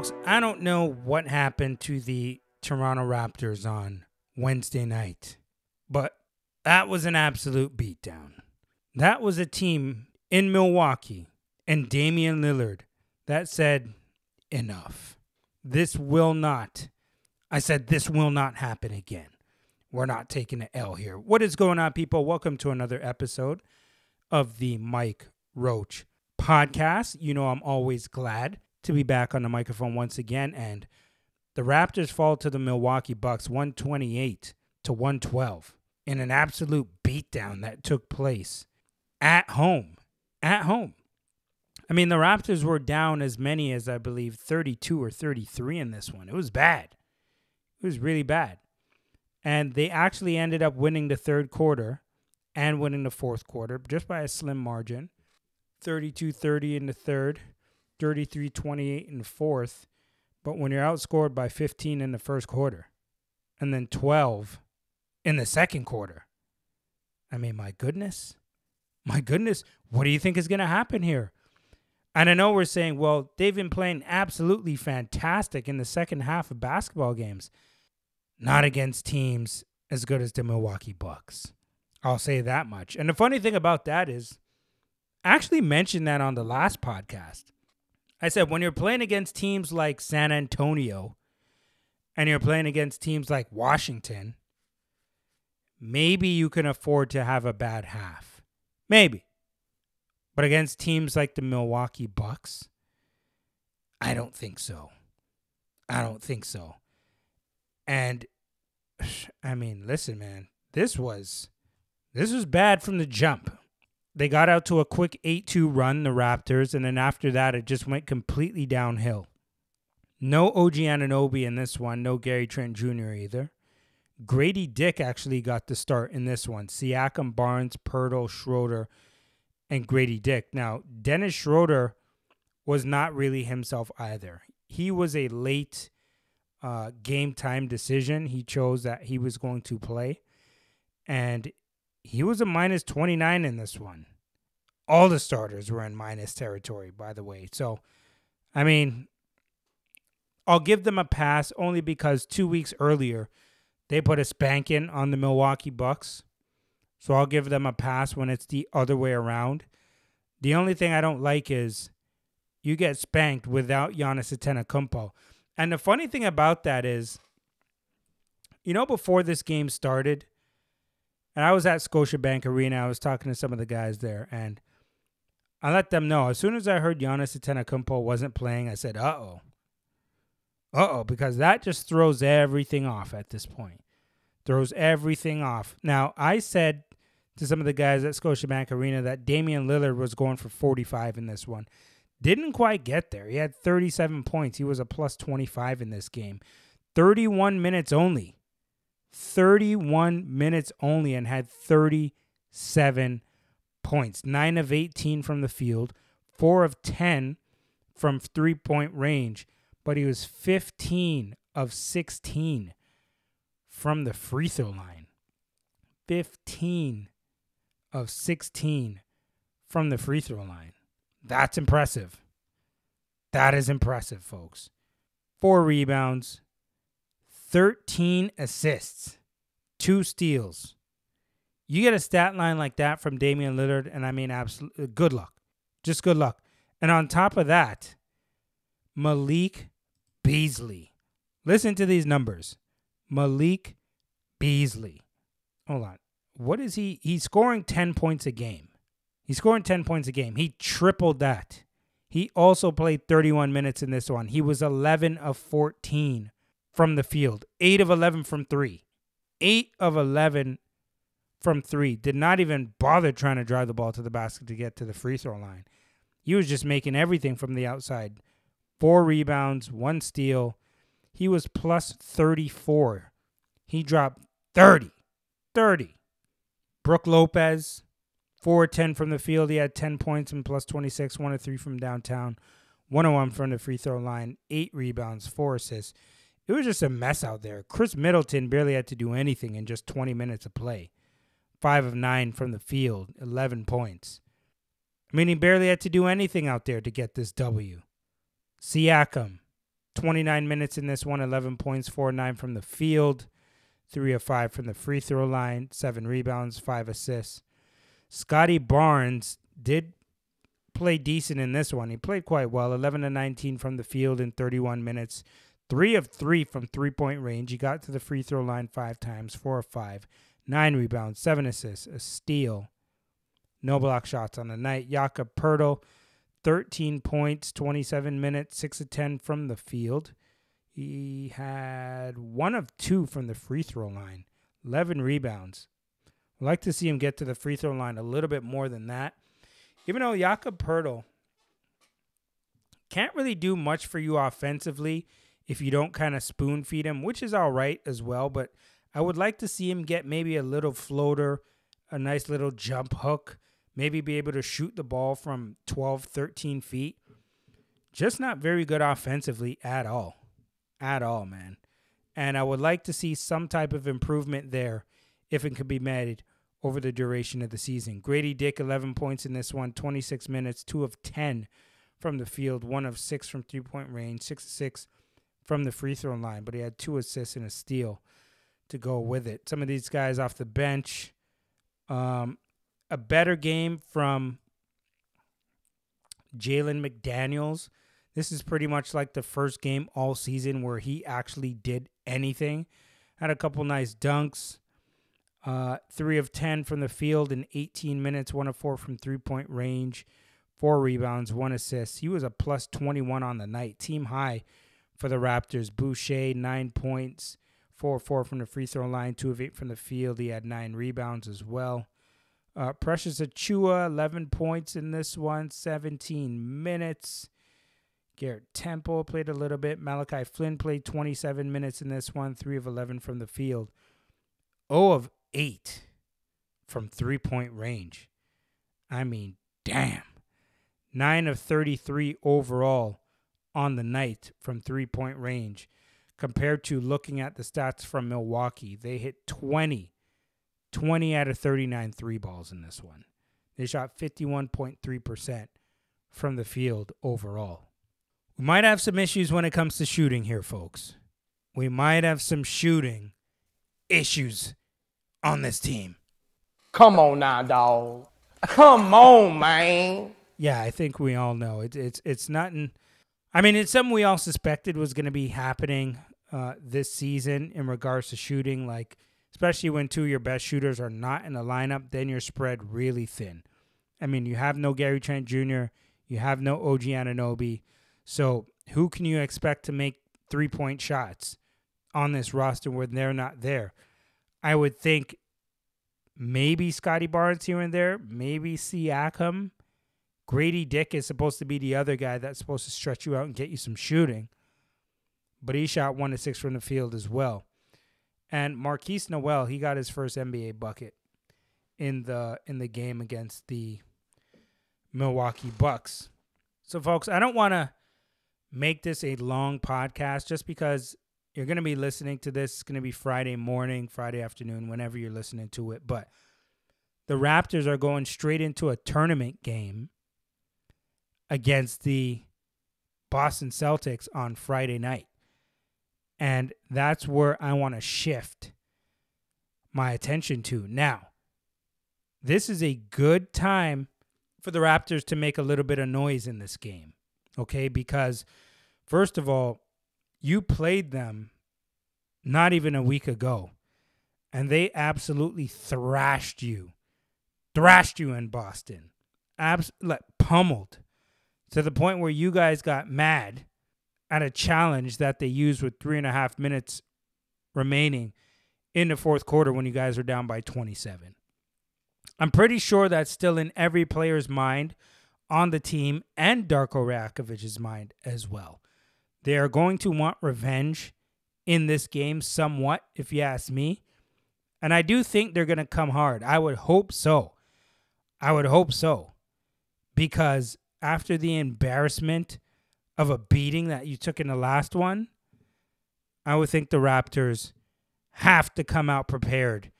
Folks, I don't know what happened to the Toronto Raptors on Wednesday night, but that was an absolute beatdown. That was a team in Milwaukee and Damian Lillard that said, enough. This will not, I said, this will not happen again. We're not taking an L here. What is going on, people? Welcome to another episode of the Mike Roach podcast. You know, I'm always glad to be back on the microphone once again. And the Raptors fall to the Milwaukee Bucks 128 to 112 in an absolute beatdown that took place at home. At home. I mean, the Raptors were down as many as I believe 32 or 33 in this one. It was bad. It was really bad. And they actually ended up winning the third quarter and winning the fourth quarter just by a slim margin 32 30 in the third, 33 28 in fourth. But when you're outscored by 15 in the first quarter and then 12 in the second quarter, I mean, my goodness, my goodness, what do you think is going to happen here? And I know we're saying, well, they've been playing absolutely fantastic in the second half of basketball games, not against teams as good as the Milwaukee Bucks. I'll say that much. And the funny thing about that is, I actually mentioned that on the last podcast. I said when you're playing against teams like San Antonio and you're playing against teams like Washington, maybe you can afford to have a bad half. Maybe. But against teams like the Milwaukee Bucks, I don't think so. I don't think so. And I mean, listen, man, this was this was bad from the jump. They got out to a quick 8 2 run, the Raptors, and then after that, it just went completely downhill. No OG Anunoby in this one, no Gary Trent Jr. either. Grady Dick actually got the start in this one. Siakam, Barnes, Poeltl, Schroeder, and Grady Dick. Now, Dennis Schroeder was not really himself either. He was a late uh, game time decision. He chose that he was going to play. And he was a minus 29 in this one. All the starters were in minus territory, by the way. So, I mean, I'll give them a pass only because two weeks earlier they put a spanking on the Milwaukee Bucks. So I'll give them a pass when it's the other way around. The only thing I don't like is you get spanked without Giannis Antetokounmpo. And the funny thing about that is, you know, before this game started, and I was at Scotiabank Arena. I was talking to some of the guys there, and I let them know as soon as I heard Giannis Antetokounmpo wasn't playing. I said, "Uh oh, uh oh," because that just throws everything off at this point. Throws everything off. Now I said to some of the guys at Scotiabank Arena that Damian Lillard was going for 45 in this one. Didn't quite get there. He had 37 points. He was a plus 25 in this game. 31 minutes only. 31 minutes only and had 37 points. 9 of 18 from the field, 4 of 10 from three point range, but he was 15 of 16 from the free throw line. 15 of 16 from the free throw line. That's impressive. That is impressive, folks. Four rebounds, 13 assists, two steals. You get a stat line like that from Damian Lillard, and I mean, absolutely uh, good luck. Just good luck. And on top of that, Malik Beasley. Listen to these numbers. Malik Beasley. Hold on. What is he? He's scoring 10 points a game. He's scoring 10 points a game. He tripled that. He also played 31 minutes in this one. He was 11 of 14 from the field, 8 of 11 from 3. 8 of 11 from 3. Did not even bother trying to drive the ball to the basket to get to the free throw line. He was just making everything from the outside. 4 rebounds, 1 steal. He was plus 34. He dropped 30. 30. Brook Lopez, 4 10 from the field. He had 10 points and plus 26, 1 3 from downtown, 101 from the free throw line, 8 rebounds, 4 assists it was just a mess out there. Khris Middleton barely had to do anything in just 20 minutes of play. Five of nine from the field, 11 points. I mean, he barely had to do anything out there to get this W. Siakam, 29 minutes in this one, 11 points, 4 9 from the field, 3 of 5 from the free throw line, 7 rebounds, 5 assists. Scotty Barnes did play decent in this one. He played quite well, 11 to 19 from the field in 31 minutes, 3 of 3 from three point range. He got to the free throw line 5 times, 4 of 5, 9 rebounds, 7 assists, a steal. No block shots on the night. Jakob Poeltl 13 points, 27 minutes, 6 of 10 from the field. He had one of two from the free throw line, 11 rebounds. I'd like to see him get to the free throw line a little bit more than that. Even though Jakob Poeltl can't really do much for you offensively if you don't kind of spoon feed him, which is all right as well. But I would like to see him get maybe a little floater, a nice little jump hook maybe be able to shoot the ball from 12, 13 feet. Just not very good offensively at all. At all, man. And I would like to see some type of improvement there if it could be made over the duration of the season. Grady Dick, 11 points in this one, 26 minutes, 2 of 10 from the field, 1 of 6 from three point range, 6 of 6 from the free throw line, but he had two assists and a steal to go with it. Some of these guys off the bench, um, a better game from Jalen McDaniels. This is pretty much like the first game all season where he actually did anything. Had a couple nice dunks. Uh, three of 10 from the field in 18 minutes, one of four from three point range, four rebounds, one assist. He was a plus 21 on the night. Team high for the Raptors. Boucher, nine points, four four from the free throw line, two of eight from the field. He had nine rebounds as well. Uh, Precious Achiuwa, 11 points in this one, 17 minutes. Garrett Temple played a little bit. Malachi Flynn played 27 minutes in this one, 3 of 11 from the field. 0 of 8 from three point range. I mean, damn. 9 of 33 overall on the night from three point range compared to looking at the stats from Milwaukee. They hit 20 20 out of 39 three balls in this one. They shot 51.3% from the field overall. We might have some issues when it comes to shooting here, folks. We might have some shooting issues on this team. Come on now, dog. Come on, man. Yeah, I think we all know it, it's it's nothing. I mean, it's something we all suspected was going to be happening uh, this season in regards to shooting. Like especially when two of your best shooters are not in the lineup, then you're spread really thin. I mean, you have no Gary Trent Jr., you have no OG Anunoby. So who can you expect to make three point shots on this roster when they're not there? I would think maybe Scotty Barnes here and there, maybe Siakam. Grady Dick is supposed to be the other guy that's supposed to stretch you out and get you some shooting. But he shot one to six from the field as well. And Markquis Nowell, he got his first NBA bucket in the in the game against the Milwaukee Bucks. So folks, I don't want to make this a long podcast just because you're going to be listening to this. It's going to be Friday morning, Friday afternoon, whenever you're listening to it. But the Raptors are going straight into a tournament game against the Boston Celtics on Friday night. And that's where I want to shift my attention to. Now, this is a good time for the Raptors to make a little bit of noise in this game. Okay? Because, first of all, you played them not even a week ago, and they absolutely thrashed you. Thrashed you in Boston. Abs- like, pummeled to the point where you guys got mad at a challenge that they used with three and a half minutes remaining in the fourth quarter when you guys are down by 27. I'm pretty sure that's still in every player's mind on the team and Darko Rajakovic's mind as well. They are going to want revenge in this game somewhat, if you ask me. And I do think they're going to come hard. I would hope so. I would hope so. Because after the embarrassment of a beating that you took in the last one, I would think the Raptors have to come out prepared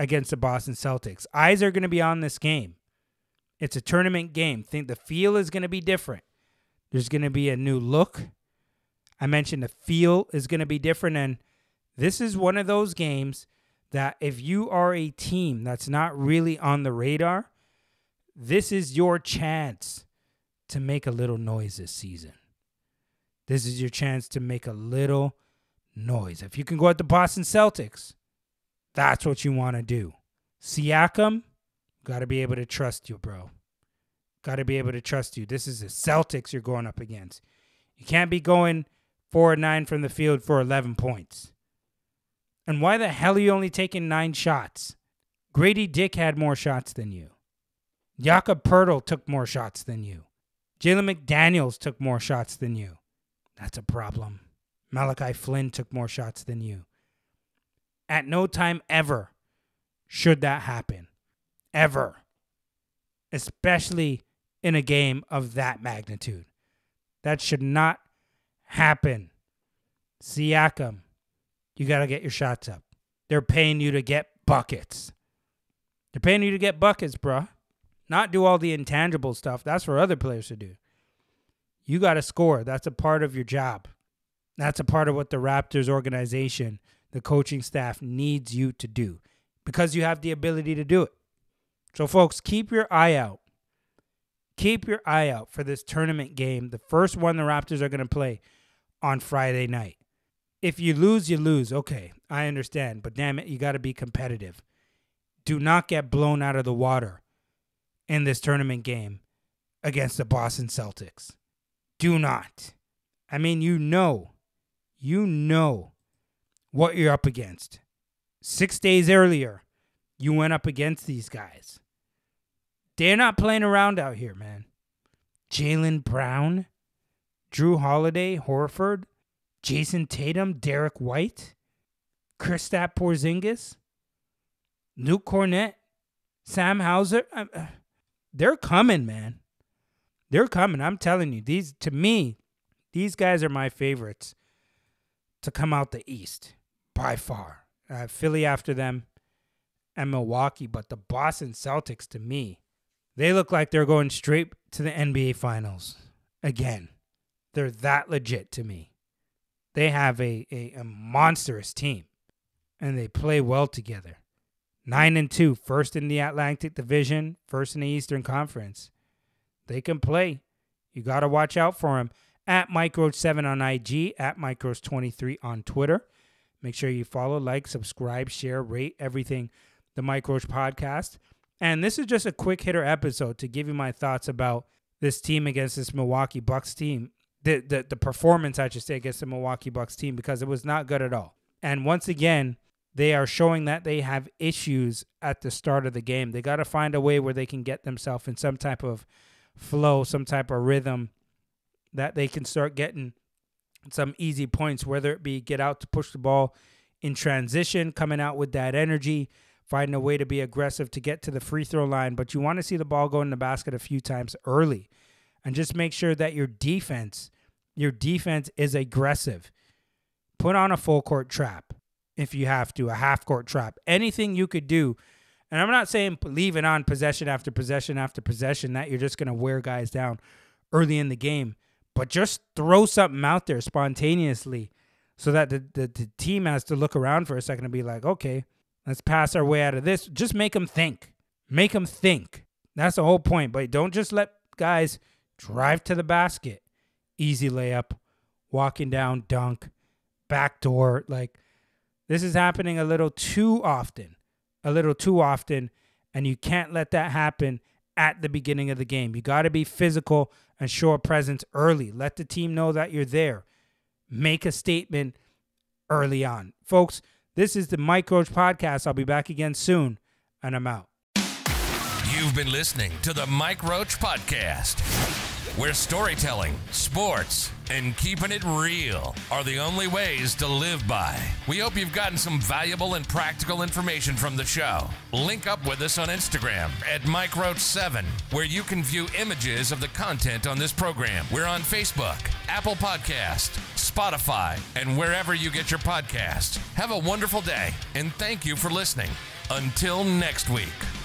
against the Boston Celtics. Eyes are going to be on this game. It's a tournament game. Think the feel is going to be different. There's going to be a new look. I mentioned the feel is going to be different. And this is one of those games that if you are a team that's not really on the radar, this is your chance to make a little noise this season. This is your chance to make a little noise. If you can go at the Boston Celtics, that's what you want to do. Siakam, got to be able to trust you, bro. Got to be able to trust you. This is the Celtics you're going up against. You can't be going four or nine from the field for 11 points. And why the hell are you only taking nine shots? Grady Dick had more shots than you. Jakob Poeltl took more shots than you. Jalen McDaniels took more shots than you. That's a problem. Malachi Flynn took more shots than you. At no time ever should that happen. Ever. Especially in a game of that magnitude. That should not happen. Siakam, you got to get your shots up. They're paying you to get buckets. They're paying you to get buckets, bruh. Not do all the intangible stuff. That's for other players to do. You got to score. That's a part of your job. That's a part of what the Raptors organization, the coaching staff needs you to do because you have the ability to do it. So, folks, keep your eye out. Keep your eye out for this tournament game, the first one the Raptors are going to play on Friday night. If you lose, you lose. Okay, I understand. But damn it, you got to be competitive. Do not get blown out of the water in this tournament game against the Boston Celtics. Do not. I mean, you know, you know what you're up against. Six days earlier, you went up against these guys. They're not playing around out here, man. Jaylen Brown, Jrue Holiday, Horford, Jayson Tatum, Derrick White, Kristaps Porzingis, Luke Kornet, Sam Hauser. Uh, they're coming, man. They're coming. I'm telling you. These to me, these guys are my favorites to come out the East by far. Uh, Philly after them, and Milwaukee. But the Boston Celtics, to me, they look like they're going straight to the NBA Finals again. They're that legit to me. They have a, a, a monstrous team, and they play well together. Nine and two, first in the Atlantic Division, first in the Eastern Conference. They can play. You got to watch out for them. At MikeRoach7 on IG, at MikeRoach23 on Twitter. Make sure you follow, like, subscribe, share, rate everything the Mike Roach podcast. And this is just a quick hitter episode to give you my thoughts about this team against this Milwaukee Bucks team. The, the the performance I should say against the Milwaukee Bucks team because it was not good at all. And once again, they are showing that they have issues at the start of the game. They got to find a way where they can get themselves in some type of flow, some type of rhythm that they can start getting some easy points, whether it be get out to push the ball in transition, coming out with that energy, finding a way to be aggressive to get to the free throw line. But you want to see the ball go in the basket a few times early and just make sure that your defense, your defense is aggressive. Put on a full court trap if you have to, a half court trap, anything you could do. And I'm not saying leave it on possession after possession after possession that you're just going to wear guys down early in the game, but just throw something out there spontaneously so that the, the, the team has to look around for a second and be like, okay, let's pass our way out of this. Just make them think. Make them think. That's the whole point. But don't just let guys drive to the basket. Easy layup, walking down, dunk, back door. Like, this is happening a little too often, a little too often, and you can't let that happen at the beginning of the game. You got to be physical and show a presence early. Let the team know that you're there. Make a statement early on. Folks, this is the Mike Roach podcast. I'll be back again soon, and I'm out. You've been listening to the Mike Roach podcast where storytelling, sports, and keeping it real are the only ways to live by. We hope you've gotten some valuable and practical information from the show. Link up with us on Instagram at MikeRoach7, where you can view images of the content on this program. We're on Facebook, Apple Podcast, Spotify, and wherever you get your podcast. Have a wonderful day, and thank you for listening. Until next week.